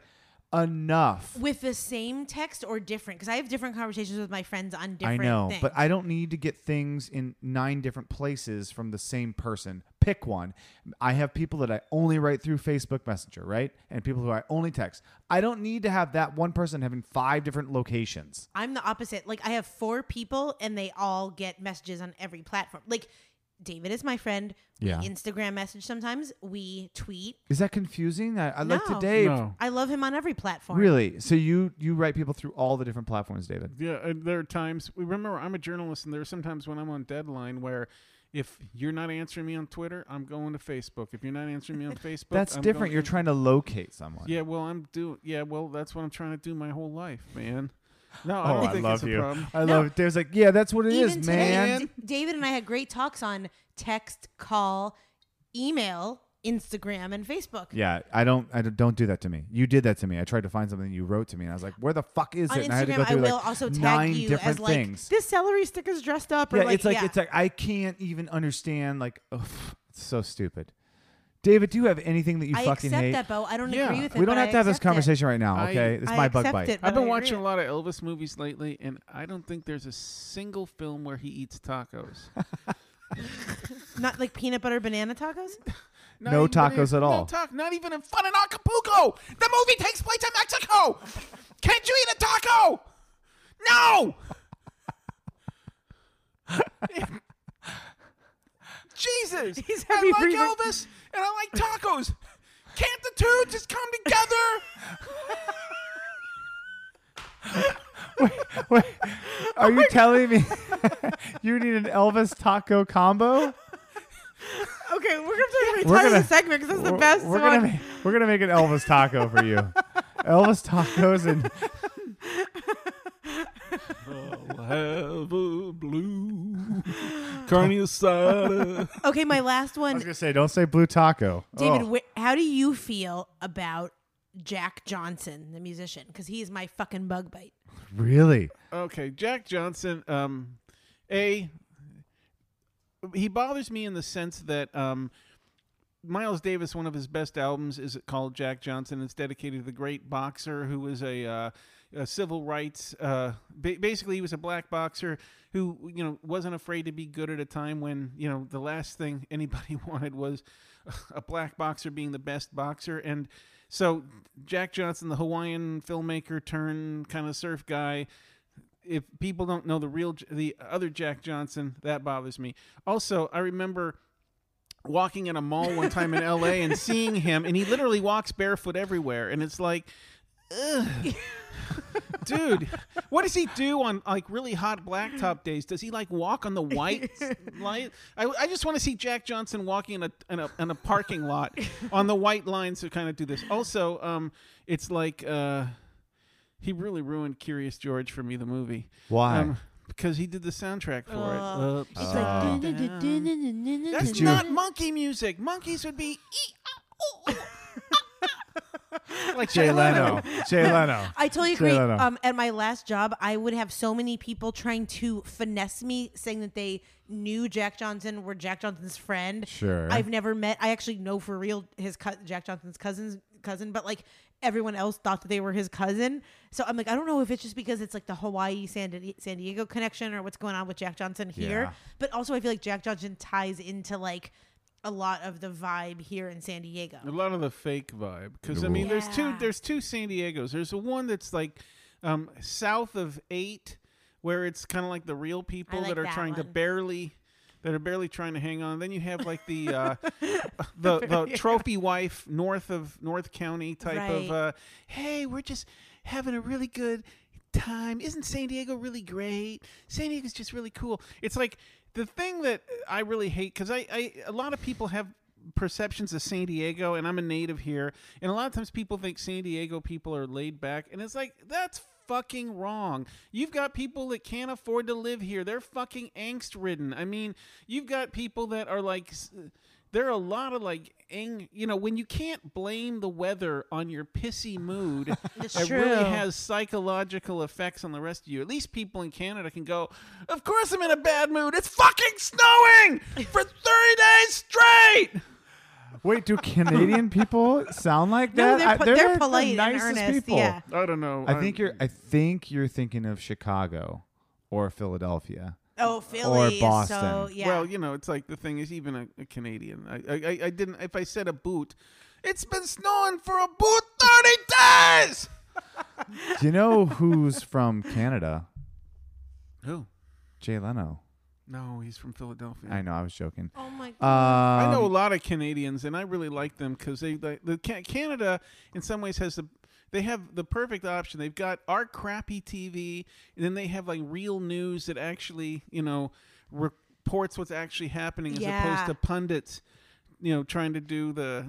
enough. With the same text or different? Because I have different conversations with my friends on different I know, things. but I don't need to get things in nine different places from the same person. Pick one. I have people that I only write through Facebook Messenger, right? And people who I only text. I don't need to have that one person having five different locations. I'm the opposite. Like I have four people and they all get messages on every platform. Like David is my friend. Yeah. We Instagram message sometimes. We tweet. Is that confusing? I, I like No. today. no. I love him on every platform. Really? So you you write people through all the different platforms, David? Yeah, and there are times. we Remember, I'm a journalist, and there are sometimes when I'm on deadline where, if you're not answering me on Twitter, I'm going to Facebook. If you're not answering me on Facebook, That's I'm different. going You're to- trying to locate someone. Yeah, well, I'm doing. Yeah, well, that's what I'm trying to do my whole life, man. No, I Oh, don't I think love it's a you. problem. I No. love it. There's like, yeah, that's what it is, Even today, man. D- David and I had great talks on text, call, email, Instagram, and Facebook. Yeah, I don't. I don't- don't do that to me. You did that to me. I tried to find something you wrote to me, and I was like, "Where the fuck is On it?" And I had to Instagram, go I, through will like also tag nine you different as like things. this celery sticker's dressed up. Or yeah, like, it's like yeah. it's like I can't even understand. Like, ugh, it's so stupid. David, do you have anything that you I fucking accept hate? that, Bo. I don't Yeah. agree with it. we don't but have I to have this accept it. conversation right now, I- okay? This is I my bug accept bite. it, but I've been I watching a agree. lot of Elvis movies lately, and I don't think there's a single film where he eats tacos. Not like peanut butter banana tacos. Not No even in- tacos at no all. tac- not even in fun in Acapulco. The movie takes place in Mexico. Can't you eat a taco? No. Jesus. He's I heavy like breathing. Elvis and I like tacos. Can't the two just come together? Wait, are you telling me you need an Elvis taco combo? Okay, we're gonna have to We're gonna- the segment because that's the best we're one. Gonna make, we're gonna make an Elvis taco for you. Elvis tacos and I'll have a blue carne asada. okay, my last I one, was gonna say, don't say blue taco. David. Oh. Wh- how do you feel about Jack Johnson, the musician? Because he's my fucking bug bite. really? Okay, Jack Johnson. Um, a he bothers me in the sense that um, Miles Davis, one of his best albums, is called Jack Johnson. It's dedicated to the great boxer who was a, uh, a civil rights. Uh, ba- basically, he was a black boxer who you know wasn't afraid to be good at a time when you know the last thing anybody wanted was a black boxer being the best boxer and. So Jack Johnson, the Hawaiian filmmaker turned kind of surf guy, if people don't know the real the other Jack Johnson, that bothers me. Also, I remember walking in a mall one time in L.A. and seeing him, and he literally walks barefoot everywhere, and it's like. Dude, what does he do on like really hot blacktop days? Does he like walk on the white light? I, I just want to see Jack Johnson walking in a in a, in a parking lot on the white lines to kind of do this. Also, um, it's like uh, he really ruined Curious George for me, the movie. Why? Um, because he did the soundtrack for Uh, it. It's Oops. like dun- dun- dun- That's not monkey music. Monkeys would be ee, ah, ooh, ooh, like Jay Leno. Jay Leno. I totally agree. Um, at my last job, I would have so many people trying to finesse me, saying that they knew Jack Johnson, were Jack Johnson's friend. Sure. I've never met. I actually know for real his co- Jack Johnson's cousin's cousin, but like everyone else thought that they were his cousin. So I'm like, I don't know if it's just because it's like the Hawaii San, Di- San Diego connection or what's going on with Jack Johnson here. Yeah. But also, I feel like Jack Johnson ties into like a lot of the vibe here in San Diego. A lot of the fake vibe, because I mean, there's two there's two San Diego's. There's a one that's like um, south of eight, where it's kind of like the real people like that are that trying to barely that are barely trying to hang on. Then you have like the uh, the the trophy wife north of North County type of uh, hey, we're just having a really good time. Isn't San Diego really great? San Diego's just really cool. It's like the thing that I really hate because I, I a lot of people have perceptions of San Diego and I'm a native here and a lot of times people think San Diego people are laid back and it's like that's fucking wrong. You've got people that can't afford to live here. They're fucking angst ridden. I mean, you've got people that are like there are a lot of like ang- you know when you can't blame the weather on your pissy mood it true. really has psychological effects on the rest of you at least people in canada can go of course i'm in a bad mood it's fucking snowing for 30 days straight Wait, do Canadian people sound like No, that? they're I- po- they're polite the and nicest earnest, people. yeah. i don't know I think you're. I think you're thinking of Chicago or Philadelphia. Oh, Philly is Boston. so yeah. well you know it's like the thing is even a, a canadian I, I I- i didn't if i said a boot it's been snowing for a boot 30 days Do you know who's from Canada? who Jay Leno. no he's from philadelphia I know. I was joking. oh my Um, god. I know a lot of Canadians, and I really like them because they, they the Canada in some ways has the they have the perfect option. They've got our crappy TV, and then they have like real news that actually you know reports what's actually happening as Yeah. opposed to pundits, you know, trying to do the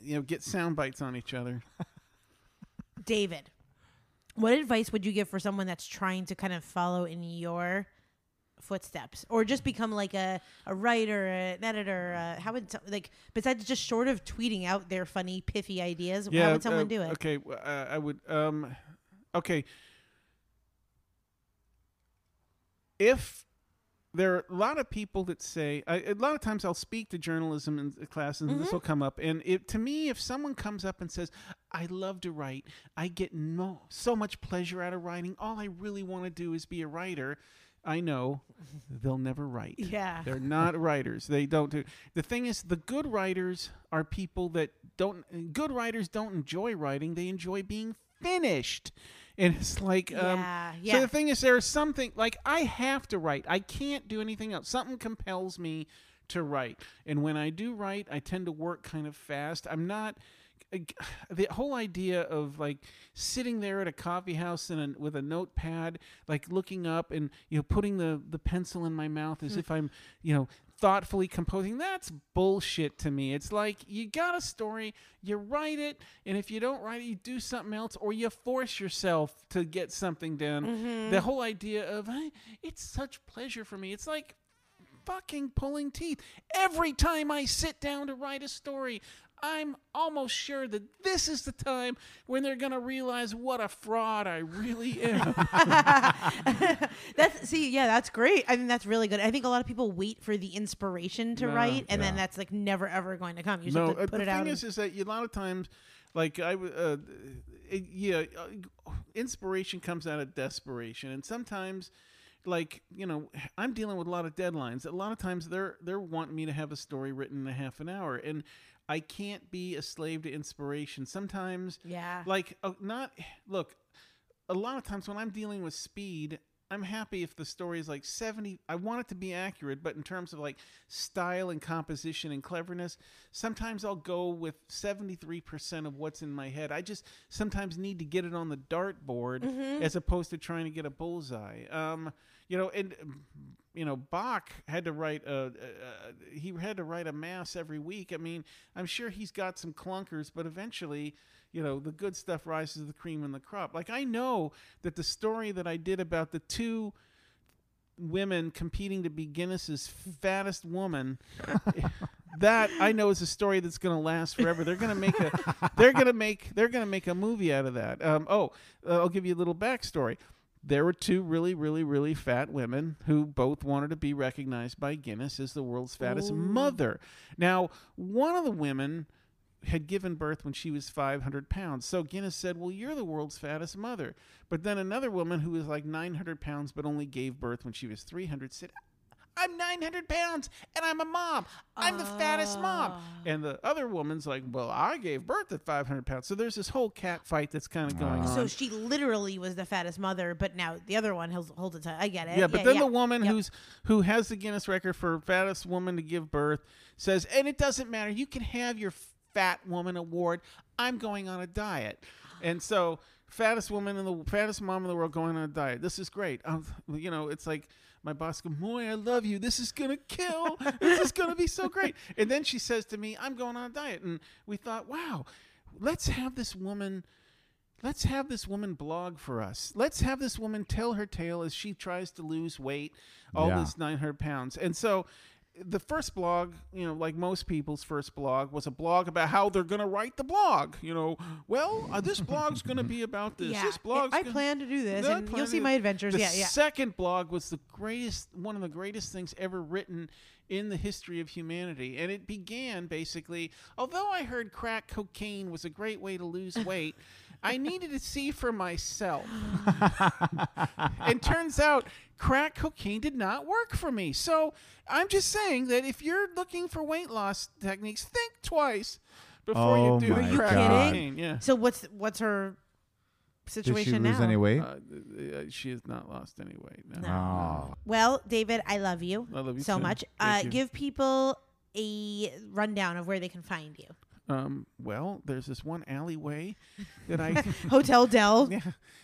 you know get sound bites on each other. David, what advice would you give for someone that's trying to kind of follow in your footsteps or just become like a, a writer, an editor? Uh, how would, so- like, besides just short of tweeting out their funny, pithy ideas, how would someone uh, do it? Okay, uh, I would. Um, okay, if there are a lot of people that say I, a lot of times I'll speak to journalism in the classes and Mm-hmm. this will come up and it, to me if someone comes up and says I love to write I get no so much pleasure out of writing all I really want to do is be a writer I know they'll never write. Yeah. they're not writers. They don't do the thing is the good writers are people that don't good writers don't enjoy writing. They enjoy being finished. And it's like um Yeah, so the thing is there's something like i have to write. I can't do anything else. Something compels me to write. And when i do write i tend to work kind of fast. I'm not the whole idea of like sitting there at a coffee house and with a notepad like looking up and you know putting the the pencil in my mouth as hmm. if i'm you know thoughtfully composing that's bullshit to me. It's like you got a story you write it and if you don't write it you do something else or you force yourself to get something done. Mm-hmm. The whole idea of "Hey, it's such pleasure for me. It's like fucking pulling teeth. Every time I sit down to write a story, I'm almost sure that this is the time when they're going to realize what a fraud I really am. That's see, yeah, that's great. I think that's really good. I think a lot of people wait for the inspiration to No. write, and then that's like never ever going to come. You just no, have to uh, put the it thing out. is, is that a lot of times, like I, uh, it, yeah, uh, inspiration comes out of desperation, and sometimes, like you know, I'm dealing with a lot of deadlines. A lot of times, they're they're wanting me to have a story written in a half an hour, and I can't be a slave to inspiration. Sometimes, Yeah. like uh, not look. A lot of times when I'm dealing with speed, I'm happy if the story is like 70. I want it to be accurate, but in terms of like style and composition and cleverness, sometimes I'll go with 73% of what's in my head. I just sometimes need to get it on the dartboard as opposed to trying to get a bullseye. Um, you know, and you know, Bach had to write a, a, a he had to write a mass every week. I mean, I'm sure he's got some clunkers, but eventually, you know, the good stuff rises to the cream in the crop. Like I know that the story that I did about the two women competing to be Guinness's fattest woman. that I know is a story that's going to last forever. They're going to make a they're going to make they're going to make a movie out of that. Um, oh, uh, I'll give you a little backstory. There were two really, really, really fat women who both wanted to be recognized by Guinness as the world's fattest mother. Now, one of the women had given birth when she was 500 pounds. So Guinness said, Well, you're the world's fattest mother. But then another woman who was like 900 pounds but only gave birth when she was 300 said, I'm 900 pounds and I'm a mom. I'm the fattest mom. And the other woman's like, Well, I gave birth at 500 pounds. So there's this whole cat fight that's kind of going on. So she literally was the fattest mother, but now the other one holds, holds it. I get it. Yeah, but then yeah. the woman Yep. who's who has the Guinness record for fattest woman to give birth says, and it doesn't matter. You can have your fat woman award. I'm going on a diet, and so fattest woman in the fattest mom in the world going on a diet. This is great. Um, you know, it's like my boss goes, "Moye, I love you. This is gonna kill. this is gonna be so great." And then she says to me, "I'm going on a diet," and we thought, "Wow, let's have this woman." Let's have this woman blog for us. Let's have this woman tell her tale as she tries to lose weight, all Yeah. this 900 pounds. And so the first blog, you know, like most people's first blog, was a blog about how they're going to write the blog. You know, well, uh, this blog's going to be about this. Yeah, This blog's I gonna- plan to do this, and you'll see my adventures. The yeah, yeah. second blog was the greatest, one of the greatest things ever written in the history of humanity. And it began basically, although I heard crack cocaine was a great way to lose weight, I needed to see for myself. and turns out crack cocaine did not work for me. So I'm just saying that if you're looking for weight loss techniques, think twice before Oh you do my crack God. cocaine. Yeah. So what's what's her situation Did she situation lose now? any weight? Uh, uh, she has not lost any weight. No. Oh. Well, David, I love you, I love you so too. much. Uh, give people a rundown of where they can find you. Um, well, there's this one alleyway that I Hotel Del. yeah.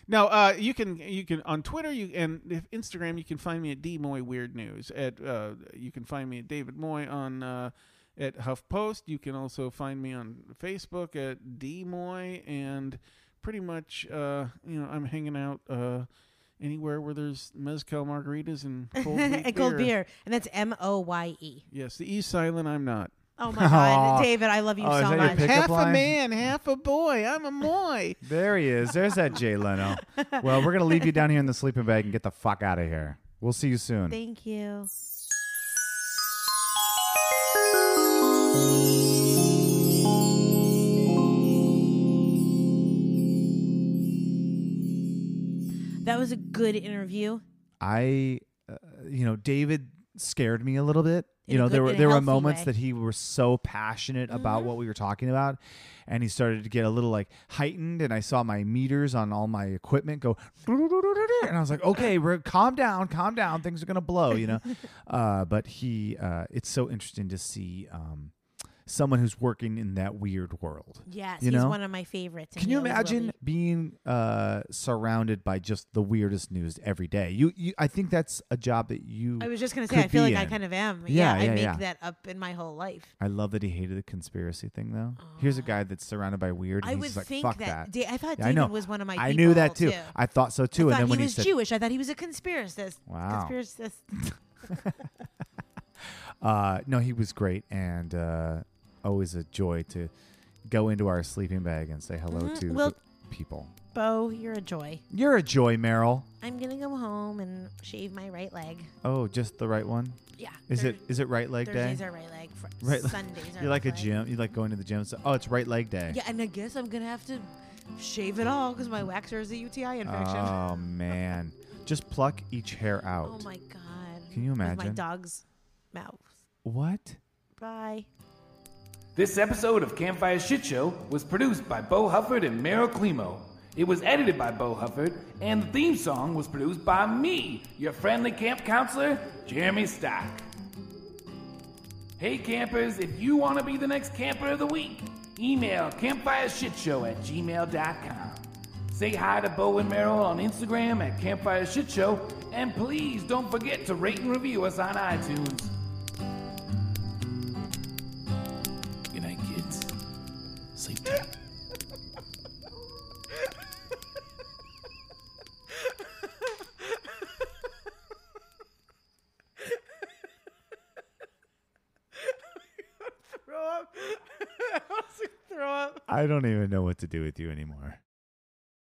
No, uh, you can you can on Twitter you and if Instagram you can find me at D Moye Weird News. At uh, you can find me at David Moye on uh, at HuffPost. You can also find me on Facebook at D Moye and pretty much uh, you know I'm hanging out uh, anywhere where there's mezcal margaritas and cold and cold beer. beer, and that's M O Y E. Yes, the E silent. I'm not. Oh my God, Aw. David, I love you Oh, is so that your much. pick- Pickup half a line? man, half a boy. I'm a Moye. There he is. There's that Jay Leno. well, we're gonna leave you down here in the sleeping bag and get the fuck out of here. We'll see you soon. Thank you. That was a good interview. I, uh, you know, David scared me a little bit. You know, good- there were there were moments way. that he was so passionate about what we were talking about, and he started to get a little like heightened. And I saw my meters on all my equipment go, and I was like, okay, we're calm down, calm down. Things are gonna blow, you know. uh, but he, uh, it's so interesting to see um, someone who's working in that weird world. Yes, You he's know? one of my favorites. Can you imagine be. being uh, surrounded by just the weirdest news every day? You, you, I think that's a job that you. I was just gonna say, I feel like I kind of am. Yeah, I yeah, make yeah. that up in my whole life. I love that he hated the conspiracy thing, though. Here's a guy that's surrounded by weird. I would like, think that. that. Da- I thought Yeah, I David know. was one of my. I knew that too. people, I thought so I too. thought and then he when he was said, Jewish. I thought he was a conspiracist. Wow. Conspiracist. uh, no, he was great and uh, always a joy to go into our sleeping bag and say hello Mhm. to Well- the people. Bo, you're a joy. You're a joy, Meryl. I'm gonna go home and shave my right leg. Oh, just the right one. Yeah. Is it is it right leg day? Thursdays are right leg. Fr- Right- Sundays are You like a left leg. gym? You like going to the gym? So, oh, it's right leg day. Yeah, and I guess I'm gonna have to shave it all because my waxer is a UTI infection. Oh man, just pluck each hair out. oh my god. Can you With my imagine? dog's mouth. What? Bye. This episode of Campfire Shit Show was produced by Bo Hufford and Meryl Climo. It was edited by Bo Hufford, and the theme song was produced by me, your friendly camp counselor, Jeremy Stock. Hey campers, if you want to be the next camper of the week, email campfireshitshow at gmail.com. Say hi to Bo and Meryl on Instagram at Campfire Shit Show, and please don't forget to rate and review us on iTunes. I don't even know what to do with you anymore.